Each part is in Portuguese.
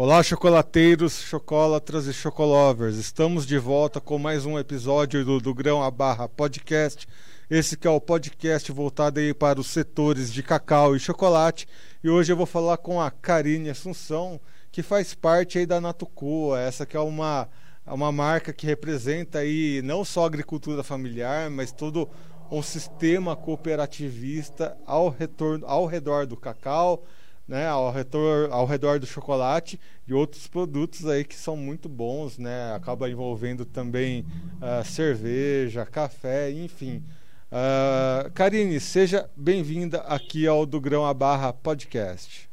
Olá, chocolateiros, chocolatras e chocolovers. Estamos de volta com mais um episódio do, do Grão a Barra Podcast. Esse que é o podcast voltado aí para os setores de cacau e chocolate. E hoje eu vou falar com a Karine Assunção, que faz parte aí da Natucoa. Essa que é uma, uma marca que representa aí não só a agricultura familiar, mas todo um sistema cooperativista ao, retorno, ao redor do cacau, né, ao, redor, ao redor do chocolate e outros produtos aí que são muito bons, né? Acaba envolvendo também uh, cerveja, café, enfim. Uh, Karine, seja bem-vinda aqui ao Do Grão a Barra Podcast.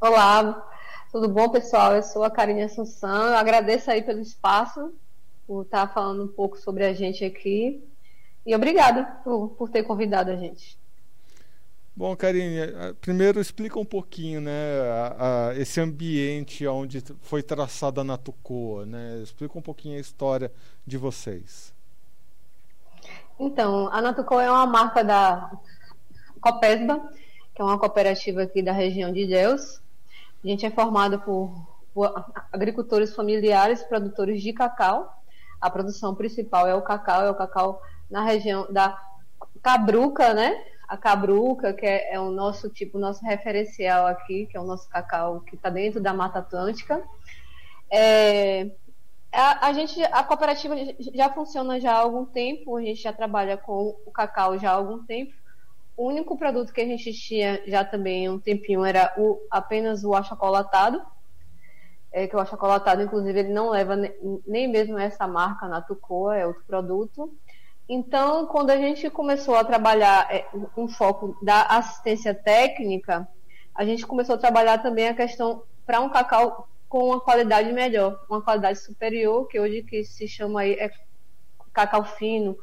Olá, tudo bom, pessoal? Eu sou a Karine Assunção. Eu agradeço aí pelo espaço, por estar falando um pouco sobre a gente aqui. E obrigada por, por ter convidado a gente. Bom, Karine, eh, primeiro explica um pouquinho, né, a, a, esse ambiente onde foi traçada a Natucoa, né? Explica um pouquinho a história de vocês. Então, a Natucoa é uma marca da Copesba, que é uma cooperativa aqui da região de Deus. A gente é formado por, por agricultores familiares, produtores de cacau. A produção principal é o cacau, é o cacau na região da Cabruca, né? A cabruca, que é, é, o nosso tipo, nosso referencial aqui, que é o nosso cacau que está dentro da Mata Atlântica. É, a, a, gente, a cooperativa já funciona já há algum tempo, a gente já trabalha com o cacau já há algum tempo. O único produto que a gente tinha já também um tempinho era o, apenas o achocolatado, é, que o achocolatado, inclusive, ele não leva nem, nem mesmo essa marca Natucoa, é outro produto. Então, quando a gente começou a trabalhar é, um foco da assistência técnica, a gente começou a trabalhar também a questão para um cacau com uma qualidade melhor, uma qualidade superior, que hoje que se chama aí é cacau fino,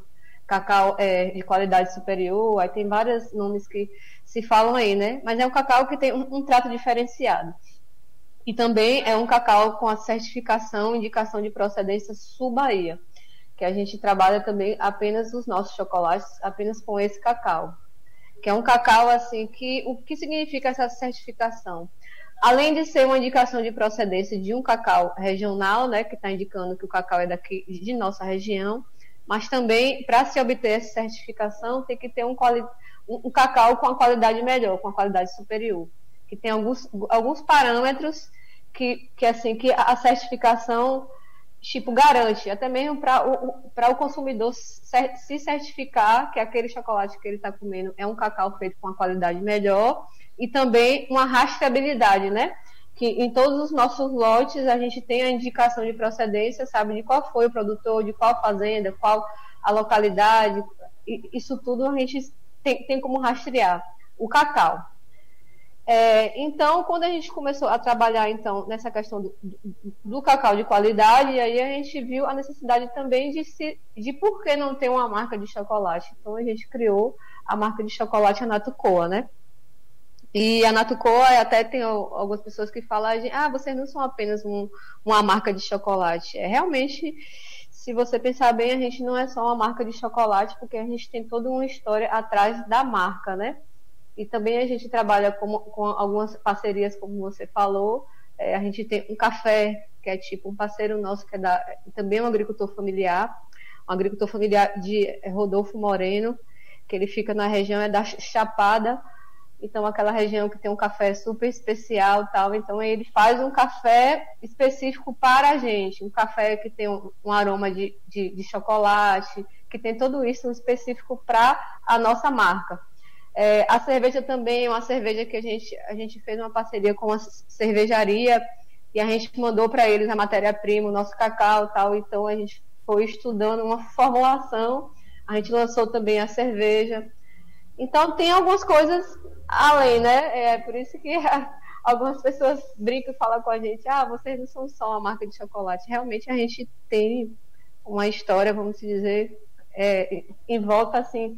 cacau é, de qualidade superior, aí tem vários nomes que se falam aí, né? Mas é um cacau que tem um, um trato diferenciado. E também é um cacau com a certificação, indicação de procedência Sul-Bahia que a gente trabalha também apenas os nossos chocolates, apenas com esse cacau. Que é um cacau assim que o que significa essa certificação? Além de ser uma indicação de procedência de um cacau regional, né, que está indicando que o cacau é daqui de nossa região, mas também para se obter essa certificação tem que ter um, um, cacau com a qualidade melhor, com a qualidade superior, que tem alguns, alguns parâmetros que, que assim que a certificação tipo, garante, até mesmo para o, o consumidor se certificar que aquele chocolate que ele está comendo é um cacau feito com uma qualidade melhor e também uma rastreabilidade, né? Que em todos os nossos lotes a gente tem a indicação de procedência, sabe de qual foi o produtor, de qual fazenda, qual a localidade, isso tudo a gente tem, tem como rastrear. O cacau. É, então, quando a gente começou a trabalhar então nessa questão do, do, cacau de qualidade, aí a gente viu a necessidade também de se, de por que não ter uma marca de chocolate. Então a gente criou a marca de chocolate Anatucoa, né? E a Natucoa até tem algumas pessoas que falam, ah, vocês não são apenas um, uma marca de chocolate. É realmente, se você pensar bem, a gente não é só uma marca de chocolate, porque a gente tem toda uma história atrás da marca, né? E também a gente trabalha com, com algumas parcerias, como você falou. É, a gente tem um café, que é tipo um parceiro nosso, que é da, também é um agricultor familiar, um agricultor familiar de Rodolfo Moreno, que ele fica na região é da Chapada, então aquela região que tem um café super especial tal, então ele faz um café específico para a gente, um café que tem um, um aroma de, de, de, chocolate, que tem tudo isso específico para a nossa marca. É, a cerveja também é uma cerveja que a gente, a gente fez uma parceria com a cervejaria e a gente mandou para eles a matéria-prima, o nosso cacau e tal. Então a gente foi estudando uma formulação, a gente lançou também a cerveja. Então tem algumas coisas além, né? É por isso que algumas pessoas brincam e falam com a gente: ah, vocês não são só uma marca de chocolate. Realmente a gente tem uma história, vamos dizer, é, em volta assim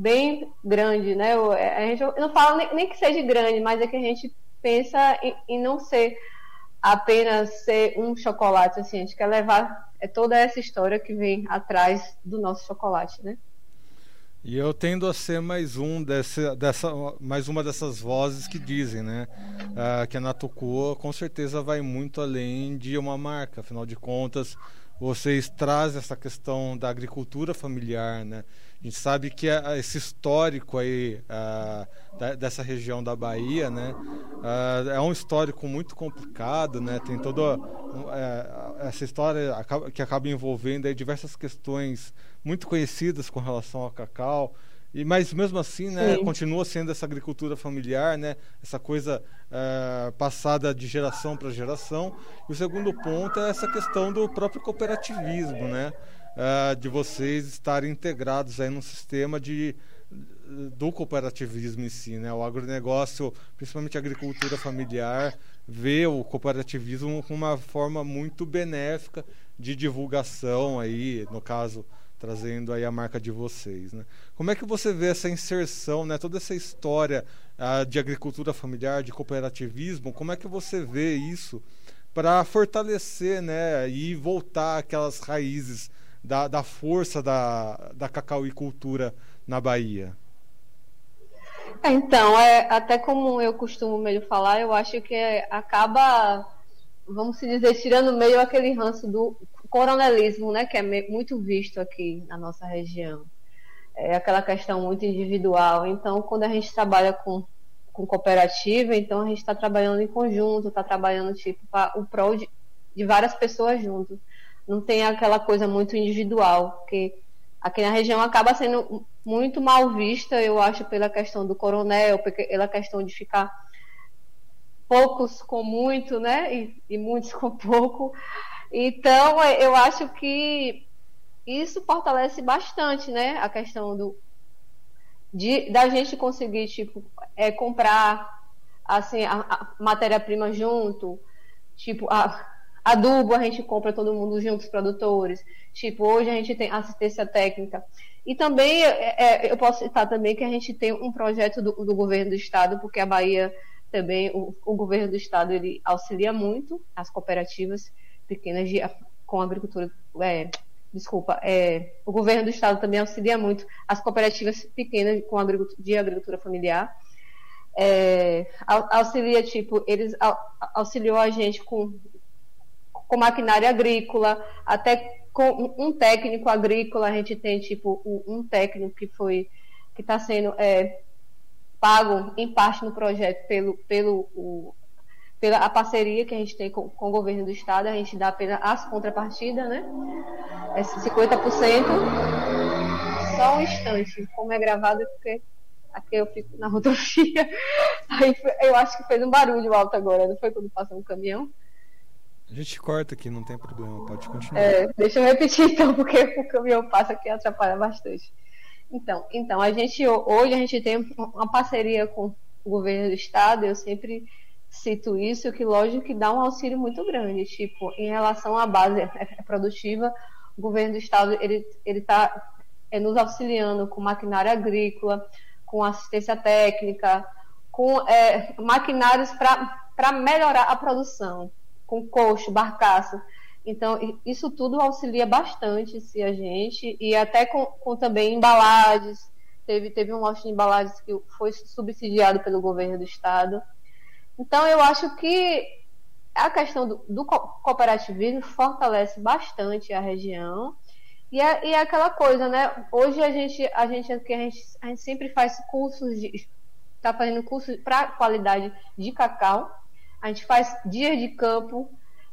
bem grande, né? A gente não fala nem, nem que seja grande, mas é que a gente pensa em, em, não ser apenas ser um chocolate, assim, a gente quer levar é toda essa história que vem atrás do nosso chocolate, né? E eu tendo a ser mais um desse, dessa, mais uma dessas vozes que dizem, né, uh, que a Natucoa com certeza vai muito além de uma marca. Afinal de contas, vocês trazem essa questão da agricultura familiar, né? A gente sabe que é, esse histórico aí da, dessa região da Bahia, né, é um histórico muito complicado, né? Tem toda uh, essa história que acaba envolvendo aí diversas questões muito conhecidas com relação ao cacau. E, mas mesmo assim, né, continua sendo essa agricultura familiar, né, essa coisa uh, passada de geração para geração. E o segundo ponto é essa questão do próprio cooperativismo, né, uh, de vocês estarem integrados aí num sistema de do cooperativismo em si, né, o agronegócio, principalmente a agricultura familiar, vê o cooperativismo como uma forma muito benéfica de divulgação aí, no caso trazendo aí a marca de vocês. Né? Como é que você vê essa inserção, né? toda essa história uh, de agricultura familiar, de cooperativismo, como é que você vê isso para fortalecer né? e voltar aquelas raízes da, da força da, da cacauicultura na Bahia? Então, é, até como eu costumo meio falar, eu acho que acaba, vamos dizer, tirando meio aquele ranço do coronelismo, né, que é muito visto aqui na nossa região. É aquela questão muito individual. Então, quando a gente trabalha com, com cooperativa, então a gente está trabalhando em conjunto, está trabalhando tipo o prol de, de várias pessoas juntos. Não tem aquela coisa muito individual, porque aqui na região acaba sendo muito mal vista, eu acho, pela questão do coronel, pela questão de ficar poucos com muito, né, e, e muitos com pouco. Então, é, eu acho que isso fortalece bastante, né? A questão do de, da gente conseguir tipo é, comprar assim a, a matéria-prima junto, tipo a, adubo a gente compra todo mundo junto, os produtores. Tipo hoje a gente tem assistência técnica e também é, é, eu posso citar também que a gente tem um projeto do, do governo do estado, porque a Bahia também o, o governo do estado ele auxilia muito as cooperativas pequenas de, com agricultura. É, desculpa, é, o governo do estado também auxilia muito as cooperativas pequenas com agricultura, de agricultura familiar. É, auxilia, tipo, eles auxiliou a gente com, com maquinária agrícola, até com um técnico agrícola, a gente tem, tipo, um técnico que foi, que está sendo é, pago em parte no projeto pelo, pelo o, pela a parceria que a gente tem com, com, o governo do estado, a gente dá apenas as contrapartidas, né? É 50%. Só um instante, como é gravado, porque aqui eu fico na rodovia. Aí eu acho que fez um barulho alto agora, não foi quando passou um caminhão? A gente corta aqui, não tem problema, pode continuar. É, deixa eu repetir então, porque o caminhão passa aqui atrapalha bastante. Então, então, a gente hoje a gente tem uma parceria com o governo do estado, eu sempre cito isso, que lógico que dá um auxílio muito grande, tipo, em relação à base produtiva, o governo do estado ele ele está é, nos auxiliando com maquinária agrícola, com assistência técnica, com é, maquinários para melhorar a produção, com coxo, barcaça. Então, isso tudo auxilia bastante se a gente, e até com, com também embalagens. Teve, teve um lote de embalagens que foi subsidiado pelo governo do estado. Então, eu acho que a questão do, do cooperativismo fortalece bastante a região. E é, e é, aquela coisa, né? Hoje a gente, a gente, a gente, a gente sempre faz cursos de. Está fazendo cursos para qualidade de cacau. A gente faz dias de campo.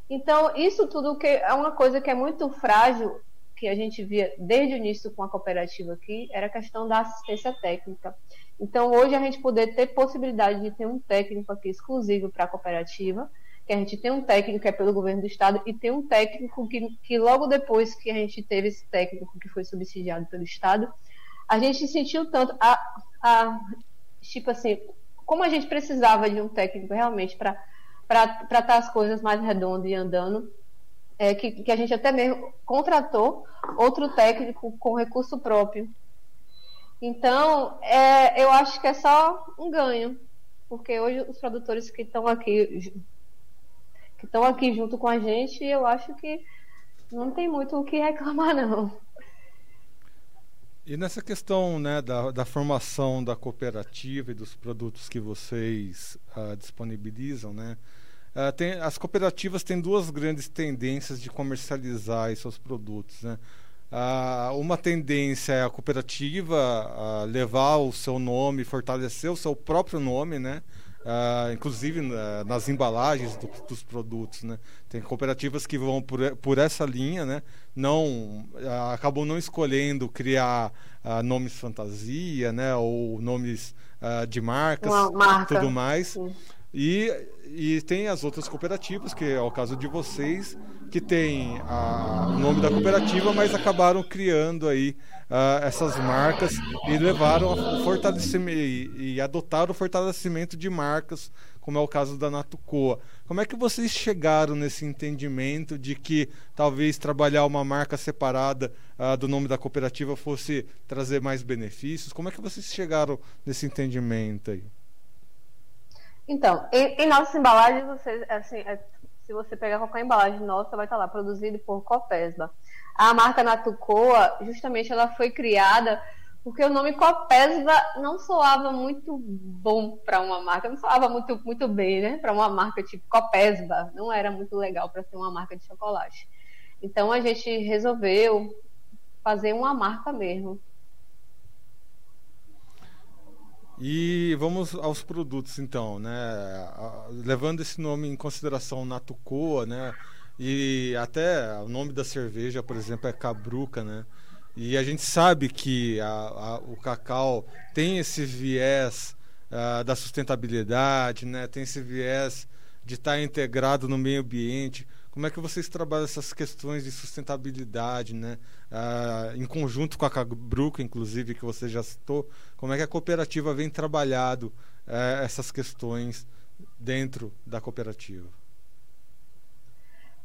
Então, isso tudo que é uma coisa que é muito frágil, que a gente via desde o início com a cooperativa aqui, era a questão da assistência técnica. Então, hoje a gente poder ter possibilidade de ter um técnico aqui exclusivo para a cooperativa, que a gente tem um técnico que é pelo governo do estado e tem um técnico que, que logo depois que a gente teve esse técnico que foi subsidiado pelo estado, a gente sentiu tanto a, a tipo assim, como a gente precisava de um técnico realmente para estar as coisas mais redondas e andando, é, que, que a gente até mesmo contratou outro técnico com recurso próprio então, é, eu acho que é só um ganho, porque hoje os produtores que estão aqui que estão aqui junto com a gente, eu acho que não tem muito o que reclamar não. E nessa questão né, da, da formação da cooperativa e dos produtos que vocês uh, disponibilizam, né, uh, tem, as cooperativas têm duas grandes tendências de comercializar seus produtos. Né? Uh, uma tendência é a cooperativa levar o seu nome, fortalecer o seu próprio nome, né? Uh, inclusive uh, nas embalagens do, dos produtos, né? Tem cooperativas que vão por, por essa linha, né? Não uh, acabam não escolhendo criar nomes fantasia, né? Ou nomes de marcas, marca. tudo mais. Sim. E, e tem as outras cooperativas, que é o caso de vocês, que tem a, o nome da cooperativa, mas acabaram criando aí uh, essas marcas e levaram o fortalecimento e, e, adotaram o fortalecimento de marcas, como é o caso da Natucoa. Como é que vocês chegaram nesse entendimento de que talvez trabalhar uma marca separada uh, do nome da cooperativa fosse trazer mais benefícios? Como é que vocês chegaram nesse entendimento aí? Então, em, em nossas embalagens, você, assim, é, se você pegar qualquer embalagem nossa, vai estar lá, produzido por Copesba. A marca Natucoa, justamente, ela foi criada porque o nome Copesba não soava muito bom para uma marca, não soava muito, muito bem, né? Para uma marca tipo Copesba, não era muito legal para ser uma marca de chocolate. Então a gente resolveu fazer uma marca mesmo. E vamos aos produtos então, né? Levando esse nome em consideração Natucoa, né? E até o nome da cerveja, por exemplo, é Cabruca, né? E a gente sabe que a, a, o cacau tem esse viés uh, da sustentabilidade, né? Tem esse viés de estar integrado no meio ambiente. Como é que vocês trabalham essas questões de sustentabilidade, né? Ah, em conjunto com a Cabruca, inclusive, que você já citou, como é que a cooperativa vem trabalhado eh, essas questões dentro da cooperativa?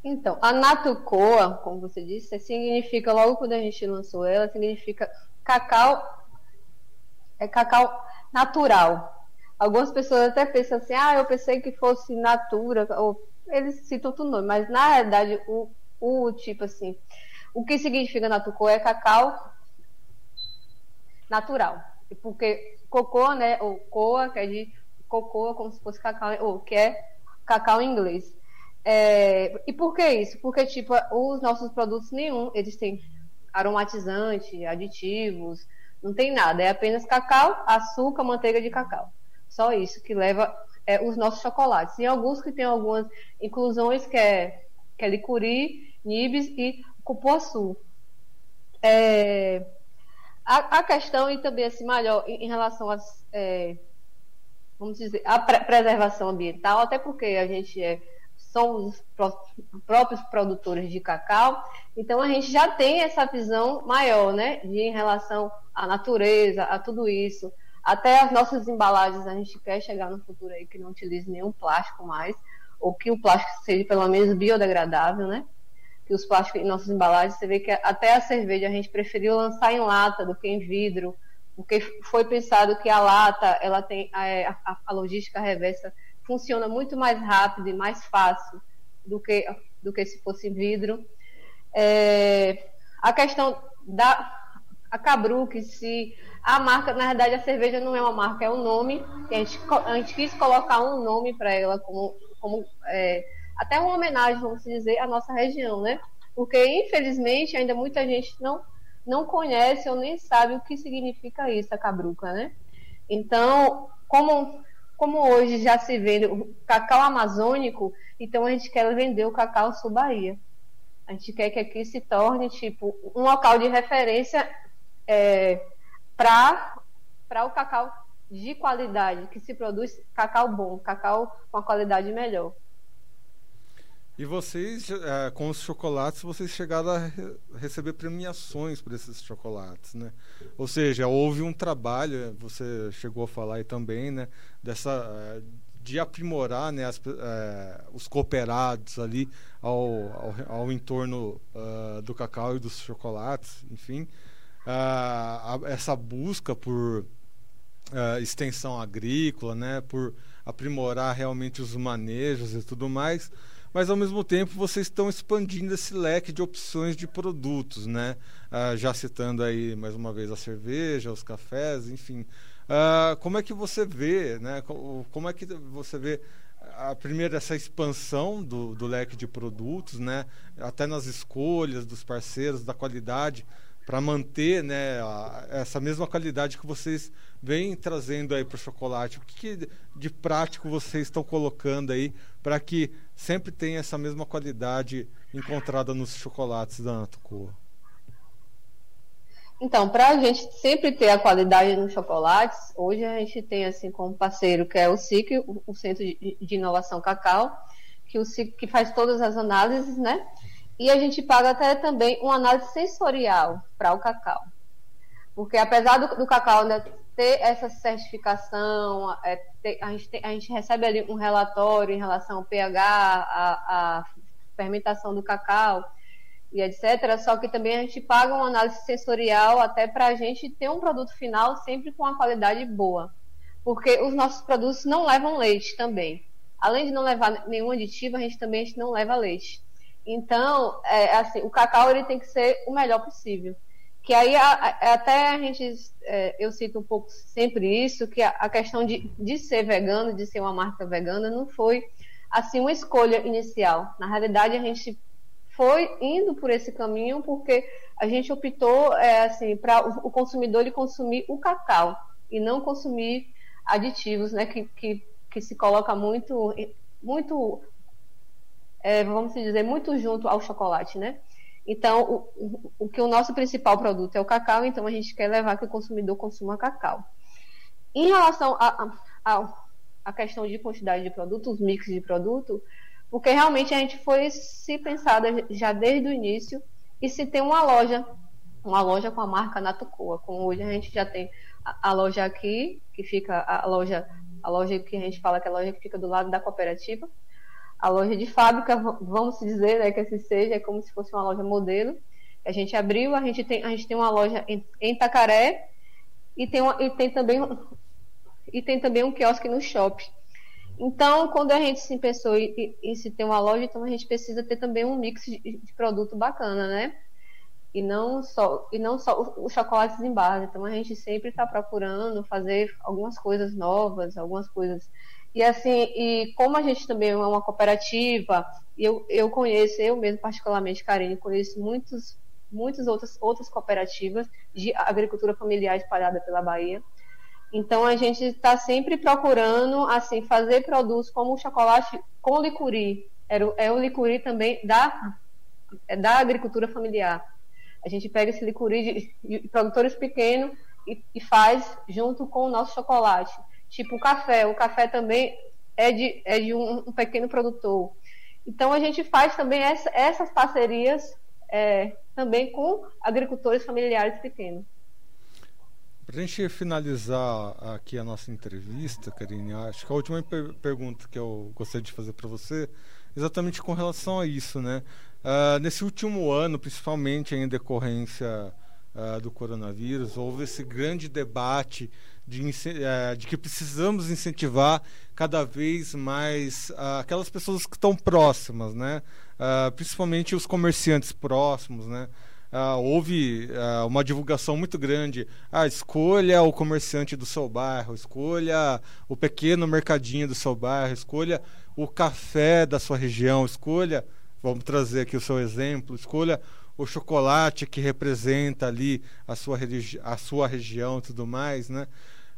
Então, a Natucoa, como você disse, significa, logo quando a gente lançou ela, significa cacau, é cacau natural. Algumas pessoas até pensam assim, ah, eu pensei que fosse natura, ou eles citam outro nome, mas na realidade o, o tipo assim, o que significa natucô é cacau natural. Porque cocô, né, ou coa, que é de cocô, como se fosse cacau, ou que é cacau em inglês. É, e por que isso? Porque, tipo, os nossos produtos nenhum, eles têm aromatizante, aditivos, não tem nada. É apenas cacau, açúcar, manteiga de cacau. Só isso que leva é, os nossos chocolates. E alguns que tem algumas inclusões que é, que é licuri, nibs e cupuaçu. É, a, a, questão e também assim maior em, em relação às é, vamos dizer a pre preservação ambiental, até porque a gente é somos os próprios produtores de cacau, então a gente já tem essa visão maior, né, de em relação à natureza, a tudo isso. Até as nossas embalagens, a gente quer chegar no futuro aí que não utilize nenhum plástico mais, ou que o plástico seja pelo menos biodegradável, né? Que os plásticos em nossas embalagens, você vê que até a cerveja a gente preferiu lançar em lata do que em vidro, porque foi pensado que a lata, ela tem a, a, a logística reversa funciona muito mais rápido e mais fácil do que, do que se fosse vidro. É, a questão da a Cabruque, se a marca, na verdade, a cerveja não é uma marca, é um nome. a, gente, a gente quis colocar um nome para ela, como, como é, até uma homenagem, vamos dizer, à nossa região, né? Porque, infelizmente, ainda muita gente não, não conhece ou nem sabe o que significa isso, a cabruca, né? Então, como, como hoje já se vende o cacau amazônico, então a gente quer vender o cacau sul Bahia. A gente quer que aqui se torne, tipo, um local de referência é, para o cacau de qualidade, que se produz cacau bom, cacau com a qualidade melhor. E vocês, é, com os chocolates, vocês chegaram a re receber premiações por esses chocolates, né? Ou seja, houve um trabalho, você chegou a falar aí também, né? Dessa, é, de aprimorar né, as, é, os cooperados ali ao, ao, ao entorno uh, do cacau e dos chocolates, enfim a, essa busca por uh, extensão agrícola, né, por aprimorar realmente os manejos e tudo mais. mas ao mesmo tempo vocês estão expandindo esse leque de opções de produtos, né? Uh, já citando aí mais uma vez a cerveja, os cafés, enfim. Uh, como é que você vê, né? Como é que você vê a primeira essa expansão do, do leque de produtos, né? Até nas escolhas dos parceiros, da qualidade para manter né, a, essa mesma qualidade que vocês vêm trazendo aí para o chocolate? O que, que, de prático vocês estão colocando aí para que sempre tenha essa mesma qualidade encontrada nos chocolates da Natucoa? Então, para a gente sempre ter a qualidade nos chocolates, hoje a gente tem assim como parceiro que é o SIC, o Centro de Inovação Cacau, que o SIC que faz todas as análises, né? E a gente paga até também uma análise sensorial para o cacau. Porque apesar do, do cacau né, ter essa certificação, é, ter, a, gente tem, a, gente recebe ali um relatório em relação ao pH, a, a fermentação do cacau e etc. Só que também a gente paga uma análise sensorial até para a gente ter um produto final sempre com uma qualidade boa. Porque os nossos produtos não levam leite também. Além de não levar nenhum aditivo, a gente também a gente não leva leite. Então, é, assim, o cacau ele tem que ser o melhor possível. Que aí a, a, até a gente, é, eu cito um pouco sempre isso, que a, a, questão de, de ser vegano, de ser uma marca vegana, não foi assim uma escolha inicial. Na realidade, a gente foi indo por esse caminho porque a gente optou é, assim para o, o consumidor ele consumir o cacau e não consumir aditivos, né, que, que, que se coloca muito muito é, vamos dizer, muito junto ao chocolate, né? Então, o, o, que o nosso principal produto é o cacau, então a gente quer levar que o consumidor consuma cacau. Em relação à questão de quantidade de produtos, mix de produto, porque realmente a gente foi se pensada já desde o início e se tem uma loja, uma loja com a marca Natucoa, como hoje a gente já tem a, a loja aqui, que fica a loja, a loja que a gente fala que é a loja que fica do lado da cooperativa, a loja de fábrica, vamos dizer, né, que assim seja, é como se fosse uma loja modelo. A gente abriu, a gente tem, a gente tem uma loja em, em Tacaré e tem, e tem também e tem também um quiosque no shopping. Então, quando a gente se pensou em, em, se ter uma loja, então a gente precisa ter também um mix de, de produto bacana, né? E não só e não só os chocolates em barra. Então a gente sempre está procurando fazer algumas coisas novas, algumas coisas e assim, e como a gente também é uma cooperativa, eu, eu conheço, eu mesmo particularmente, Karine, conheço muitos, muitas outras, outras cooperativas de agricultura familiar espalhada pela Bahia. Então a gente está sempre procurando assim fazer produtos como o chocolate com licuri. É o licuri também da, é da agricultura familiar. A gente pega esse licuri de, de produtores pequenos e, e faz junto com o nosso chocolate. Tipo o café. O café também é de, é de um, um pequeno produtor. Então a gente faz também essa, essas parcerias é, também com agricultores familiares pequenos. Para a gente finalizar aqui a nossa entrevista, Karine, acho que a última per pergunta que eu gostaria de fazer para você, exatamente com relação a isso, né? Uh, nesse último ano, principalmente em decorrência uh, do coronavírus, houve esse grande debate de, uh, de que precisamos incentivar cada vez mais uh, aquelas pessoas que estão próximas, né? principalmente os comerciantes próximos, né? Uh, houve uh, uma divulgação muito grande. Ah, escolha o comerciante do seu bairro, escolha o pequeno mercadinho do seu bairro, escolha o café da sua região, escolha, vamos trazer aqui o seu exemplo, escolha o chocolate que representa ali a sua, a sua região e tudo mais, né?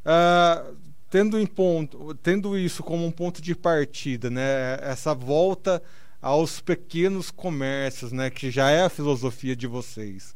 Uh, tendo, em ponto, tendo isso como um ponto de partida, né? Essa volta aos pequenos comércios, né? Que já é a filosofia de vocês.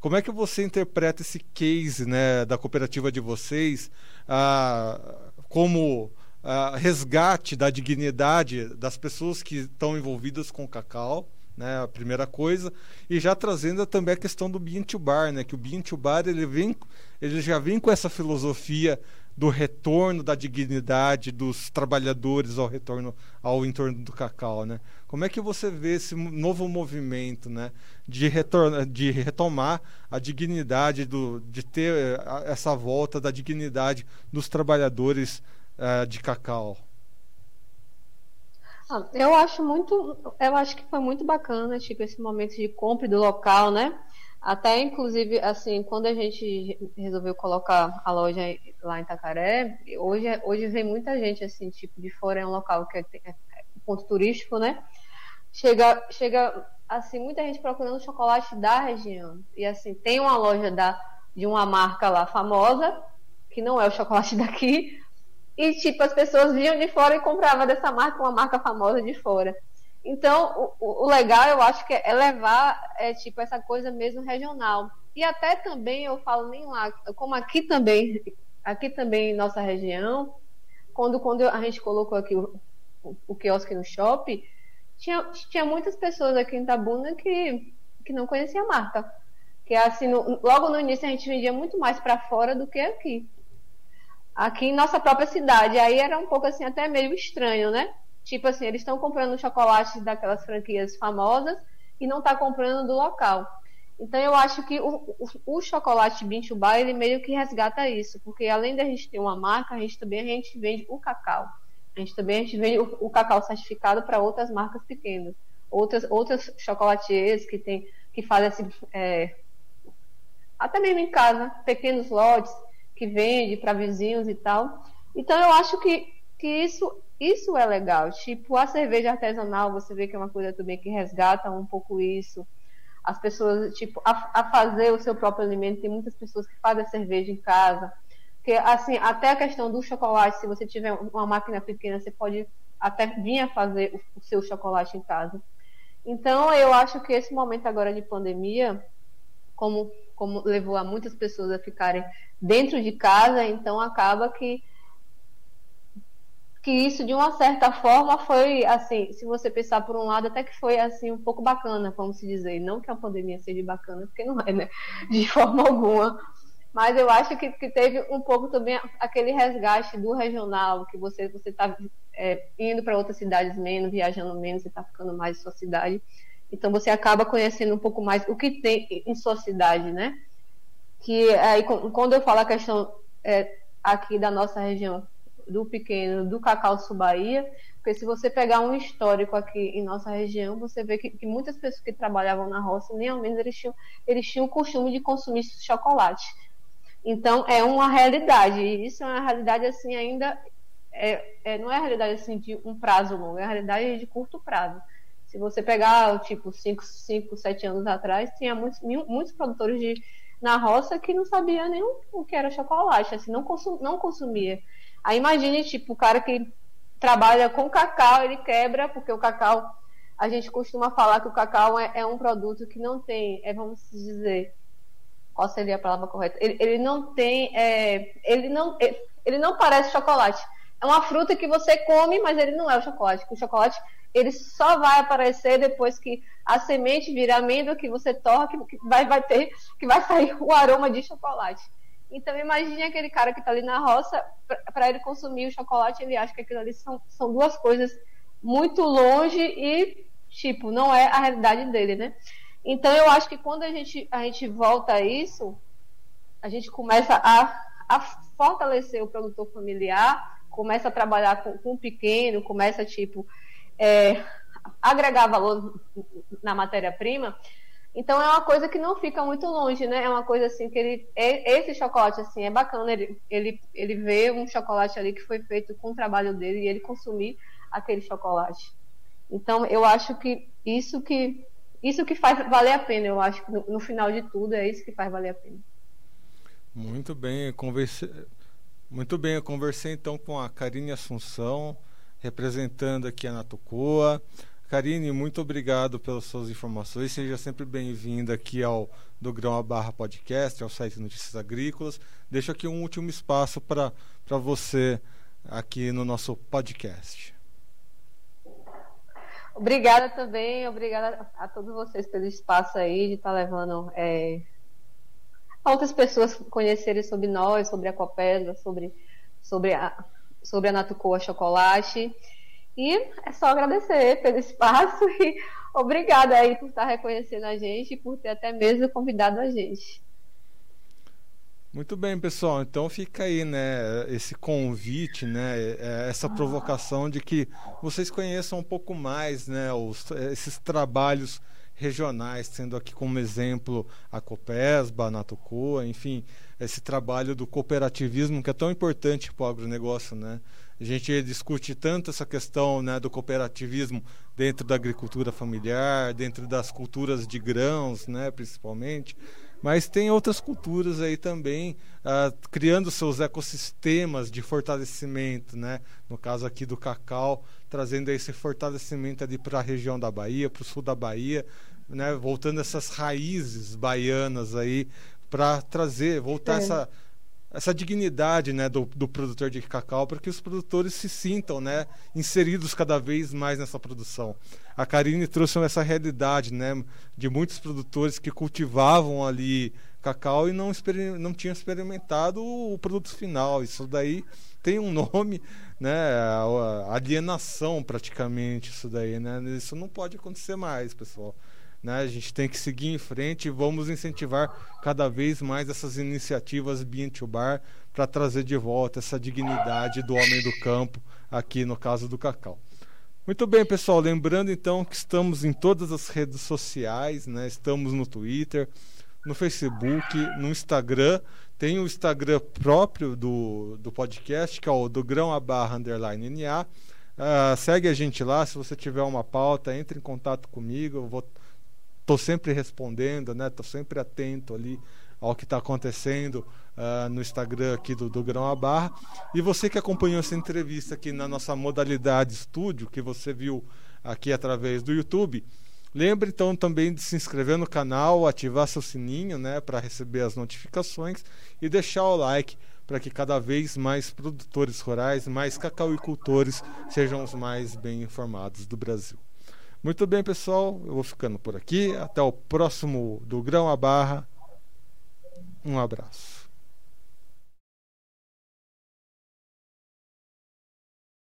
Como é que você interpreta esse case, né? Da cooperativa de vocês uh, como uh, resgate da dignidade das pessoas que estão envolvidas com o cacau, né, a primeira coisa, e já trazendo também a questão do Bean to Bar, né, que o Bean to Bar ele, vem, ele já vem com essa filosofia do retorno da dignidade dos trabalhadores ao retorno ao entorno do cacau, né? Como é que você vê esse novo movimento, né, de, retorno, de retomar a dignidade do, de ter eh, essa volta da dignidade dos trabalhadores uh, de cacau? Ah, eu acho muito, eu acho que foi muito bacana, tipo, esse momento de compra do local, né? Até, inclusive, assim, quando a gente resolveu colocar a loja lá em Itacaré, hoje, hoje vem muita gente, assim, tipo, de fora, é um local que é, é ponto turístico, né? Chega, chega, assim, muita gente procurando chocolate da região. E, assim, tem uma loja da, de uma marca lá famosa, que não é o chocolate daqui, e, tipo, as pessoas vinham de fora e compravam dessa marca, uma marca famosa de fora. Então, o, o, legal, eu acho que é levar, é, tipo, essa coisa mesmo regional. E até também, eu falo nem lá, como aqui também, aqui também em nossa região, quando, quando a gente colocou aqui o, o, o quiosque no shopping, tinha, tinha muitas pessoas aqui em Tabuna que, que não conheciam a marca. Que assim, no, logo no início a gente vendia muito mais para fora do que aqui. Aqui em nossa própria cidade. Aí era um pouco assim, até meio estranho, né? Tipo assim, eles estão comprando chocolate daquelas franquias famosas e não está comprando do local. Então eu acho que o, o, o chocolate Binchubá, ele meio que resgata isso, porque além da gente ter uma marca, a gente também a gente vende o cacau. A gente também a gente vende o, o cacau certificado para outras marcas pequenas, outras outras chocolatiers que tem que fazem assim, é, até mesmo em casa, pequenos lotes que vende para vizinhos e tal. Então eu acho que, que isso isso é legal. Tipo, a cerveja artesanal, você vê que é uma coisa também que resgata um pouco isso. As pessoas, tipo, a, a fazer o seu próprio alimento. Tem muitas pessoas que fazem a cerveja em casa. Que, assim, até a questão do chocolate, se você tiver uma máquina pequena, você pode até vir a fazer o, o seu chocolate em casa. Então, eu acho que esse momento agora de pandemia, como, como levou a muitas pessoas a ficarem dentro de casa, então acaba que que isso de uma certa forma foi assim, se você pensar por um lado, até que foi assim um pouco bacana, vamos dizer, não que a pandemia seja bacana, porque não é, né, de forma alguma. Mas eu acho que, que teve um pouco também aquele resgate do regional, que você você está é, indo para outras cidades menos, viajando menos, você está ficando mais em sua cidade. Então você acaba conhecendo um pouco mais o que tem em sua cidade, né? Que aí quando eu falo a questão é, aqui da nossa região do pequeno, do Cacau Sul Bahia, porque se você pegar um histórico aqui em nossa região, você vê que, que muitas pessoas que trabalhavam na roça, nem ao menos eles tinham, eles tinham o costume de consumir chocolate. Então, é uma realidade, e isso é uma realidade, assim, ainda, é, é, não é a realidade, assim, de um prazo longo, é a realidade de curto prazo. Se você pegar, tipo, 5, 5, 7 anos atrás, tinha muitos, muitos produtores de, na roça que não sabia nem o, que era chocolate, assim, não, consum, não consumia. Aí imagine, tipo, o cara que trabalha com cacau, ele quebra, porque o cacau, a gente costuma falar que o cacau é, é um produto que não tem, é, vamos dizer, qual seria a palavra correta? Ele, ele não tem, é, ele, não, ele não parece chocolate. É uma fruta que você come, mas ele não é o chocolate. O chocolate ele só vai aparecer depois que a semente vira amêndoa que você torra, que, vai, vai ter, que vai sair o aroma de chocolate. Então imagine aquele cara que está ali na roça, para ele consumir o chocolate, ele acha que aquilo ali são, são duas coisas muito longe e, tipo, não é a realidade dele, né? Então eu acho que quando a gente, a gente volta a isso, a gente começa a, a fortalecer o produtor familiar, começa a trabalhar com, com o pequeno, começa, tipo, é, agregar valor na matéria-prima, então é uma coisa que não fica muito longe, né? É uma coisa assim que ele. Esse chocolate, assim, é bacana. Ele, ele, ele vê um chocolate ali que foi feito com o trabalho dele e ele consumir aquele chocolate. Então eu acho que isso que. Isso que faz valer a pena, eu acho que no, no final de tudo é isso que faz valer a pena. Muito bem, conversei, muito bem, eu conversei então com a Karine Assunção, representando aqui a Natucoa. Karine, muito obrigado pelas suas informações. Seja sempre bem-vinda aqui ao do Grão a Barra Podcast, ao site Notícias Agrícolas. Deixo aqui um último espaço para você aqui no nosso podcast. Obrigada também, obrigada a todos vocês pelo espaço aí de estar tá levando é, outras pessoas conhecerem sobre nós, sobre a Copesa, sobre, sobre a, sobre a Natucoa Chocolate. E é só agradecer pelo espaço e obrigada aí por estar reconhecendo a gente e por ter até mesmo convidado a gente. Muito bem, pessoal. Então fica aí, né, esse convite, né, é, essa provocação de que vocês conheçam um pouco mais, né, os, esses trabalhos regionais, tendo aqui como exemplo a Copesba, a Natucoa, enfim, esse trabalho do cooperativismo que é tão importante para o agronegócio, né? A gente discute tanto essa questão né, do cooperativismo dentro da agricultura familiar, dentro das culturas de grãos, né, principalmente, mas tem outras culturas aí também uh, criando seus ecossistemas de fortalecimento, né? No caso aqui do cacau, trazendo esse fortalecimento para a região da Bahia, para o sul da Bahia, né? Voltando essas raízes baianas aí para trazer, voltar é. essa essa dignidade né, do, do produtor de cacau para que os produtores se sintam né, inseridos cada vez mais nessa produção. A Karine trouxe essa realidade né, de muitos produtores que cultivavam ali cacau e não, não tinham experimentado o produto final. Isso daí tem um nome, né, alienação praticamente, isso daí. Né? Isso não pode acontecer mais, pessoal. Né? A gente tem que seguir em frente e vamos incentivar cada vez mais essas iniciativas Bean Bar para trazer de volta essa dignidade do homem do campo aqui no caso do cacau. Muito bem, pessoal. Lembrando então que estamos em todas as redes sociais, né? Estamos no Twitter, no Facebook, no Instagram. Tem o Instagram próprio do, do podcast, que é o do grão a barra underline NA. Uh, segue a gente lá. Se você tiver uma pauta, entre em contato comigo. Eu vou estou sempre respondendo, né? Estou sempre atento ali ao que está acontecendo uh, no Instagram aqui do, do Grão a Barra. E você que acompanhou essa entrevista aqui na nossa modalidade estúdio, que você viu aqui através do YouTube, lembre então também de se inscrever no canal, ativar seu sininho, né, para receber as notificações e deixar o like para que cada vez mais produtores rurais, mais cacauicultores sejam os mais bem informados do Brasil. Muito bem, pessoal. Eu vou ficando por aqui. Até o próximo do Grão a Barra. Um abraço.